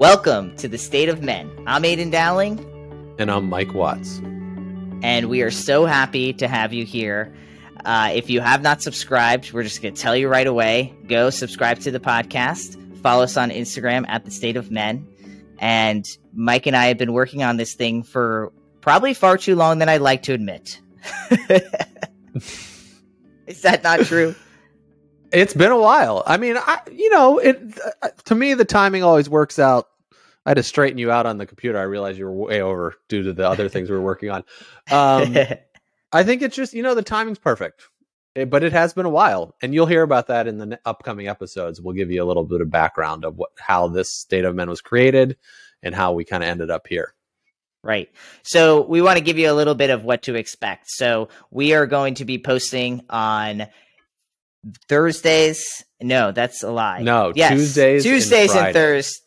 Welcome to the State of Men. I'm Aydian Dowling. And I'm Mike Watts. And we are so happy to have you here. Uh, if you have not subscribed, we're just going to tell you right away go subscribe to the podcast. Follow us on Instagram at the State of Men. And Mike and I have been working on this thing for probably far too long than I'd like to admit. Is that not true? It's been a while. I mean, I you know, it uh, to me the timing always works out. I had to straighten you out on the computer. I realized you were way over due to the other things we were working on. Um, I think it's just you know the timing's perfect, it, but it has been a while, and you'll hear about that in the upcoming episodes. We'll give you a little bit of background of what how this state of men was created and how we kind of ended up here. Right. So we want to give you a little bit of what to expect. So we are going to be posting on Thursdays. No, that's a lie. No, yes. Tuesdays, Tuesdays and, and Thursdays.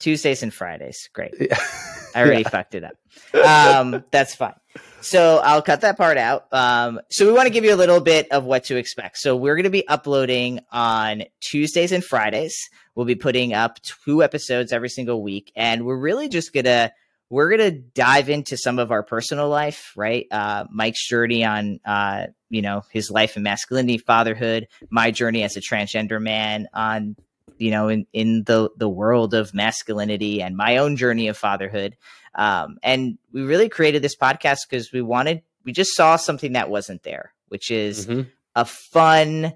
Tuesdays and Fridays. Great. I already yeah. fucked it up. Um, that's fine. So I'll cut that part out. Um, so we want to give you a little bit of what to expect. So we're going to be uploading on Tuesdays and Fridays. We'll be putting up two episodes every single week, and we're really just gonna we're gonna dive into some of our personal life, right? Uh, Mike's journey on uh, you know his life and masculinity, fatherhood, my journey as a transgender man on you know in in the the world of masculinity and my own journey of fatherhood um, and we really created this podcast because we wanted we just saw something that wasn't there which is mm-hmm. a fun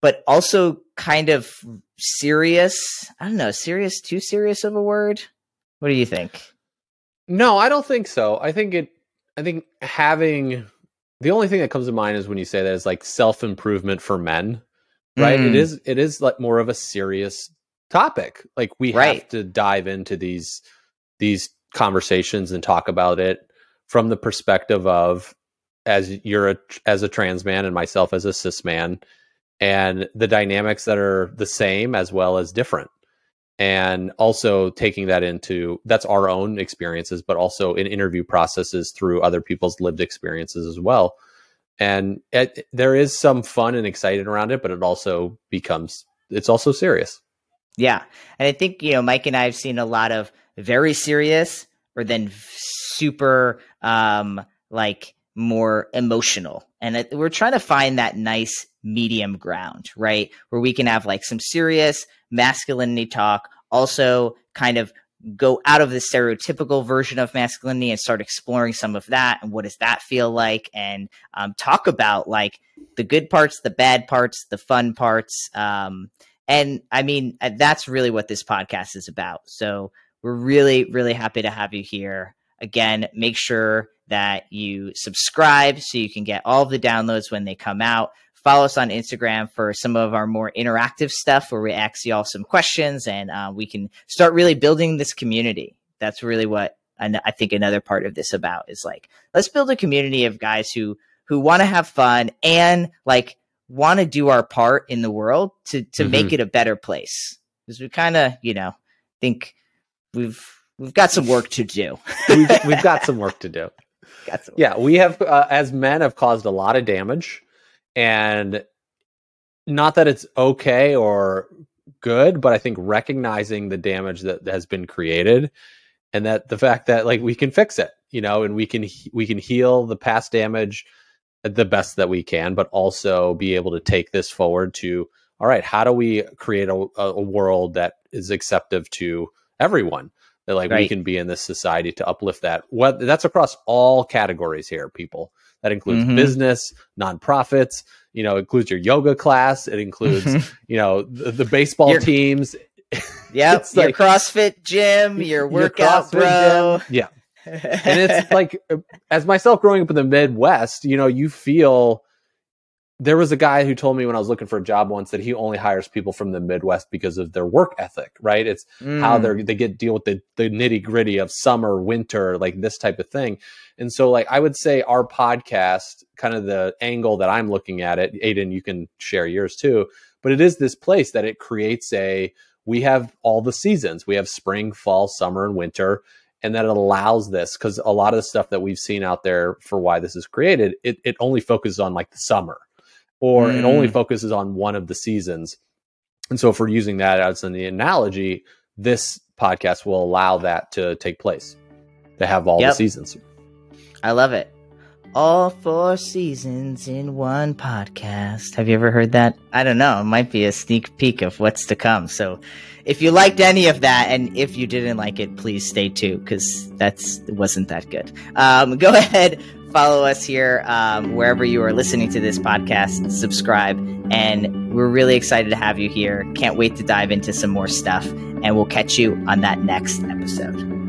but also kind of serious i don't know serious too serious of a word what do you think no i don't think so i think it i think having the only thing that comes to mind is when you say that is like self-improvement for men right mm. it is it is like more of a serious topic like we right. have to dive into these these conversations and talk about it from the perspective of as you're a as a trans man and myself as a cis man and the dynamics that are the same as well as different and also taking that into that's our own experiences but also in interview processes through other people's lived experiences as well. And it, there is some fun and exciting around it but it also becomes it's also serious. Yeah. And i think you know mike and i have seen a lot of very serious or then super um like more emotional. And it, we're trying to find that nice medium ground right? Where we can have like some serious masculinity talk also kind of go out of the stereotypical version of masculinity and start exploring some of that and what does that feel like and um, talk about like the good parts the bad parts the fun parts um, and i mean uh, that's really what this podcast is about. So we're really really happy to have you here. Again make sure that you subscribe so you can get all the downloads when they come out follow us on Instagram for some of our more interactive stuff where we ask you all some questions and uh, we can start really building this community. That's really what I think another part of this about is like let's build a community of guys who who want to have fun and like want to do our part in the world to to mm-hmm. make it a better place because we kind of you know think we've we've got some work to do. we've, we've got some work to do. yeah, we have uh, as men have caused a lot of damage and not that it's okay or good, but I think recognizing the damage that has been created and that the fact that like we can fix it, you know, and we can we can heal the past damage the best that we can, but also be able to take this forward to all right, how do we create a, a world that is acceptive to everyone? That like right. we can be in this society to uplift that. What that's across all categories here, people. That includes mm-hmm. business, nonprofits. You know, includes your yoga class. It includes mm-hmm. you know the, the baseball your, teams. Yep, your like, CrossFit gym, your workout your bro. Gym. Yeah, and it's like as myself growing up in the Midwest, you know, you feel there was a guy who told me when I was looking for a job once that he only hires people from the Midwest because of their work ethic, right? It's mm. how they they get deal with the, the nitty gritty of summer, winter, like this type of thing. And so, like, I would say our podcast, kind of the angle that I'm looking at it, Aydian, you can share yours too, but it is this place that it creates a, we have all the seasons. We have spring, fall, summer, and winter. And that it allows this because a lot of the stuff that we've seen out there for why this is created, it, it only focuses on like the summer or mm. it only mm. focuses on one of the seasons. And so, if we're using that as an analogy, this podcast will allow that to take place. They have all Yep. the seasons. I love it. All four seasons in one podcast. Have you ever heard that? I don't know. It might be a sneak peek of what's to come. So, if you liked any of that, and if you didn't like it, please stay tuned because that's wasn't that good. Um, go ahead, follow us here um, wherever you are listening to this podcast. Subscribe, and we're really excited to have you here. Can't wait to dive into some more stuff, and we'll catch you on that next episode.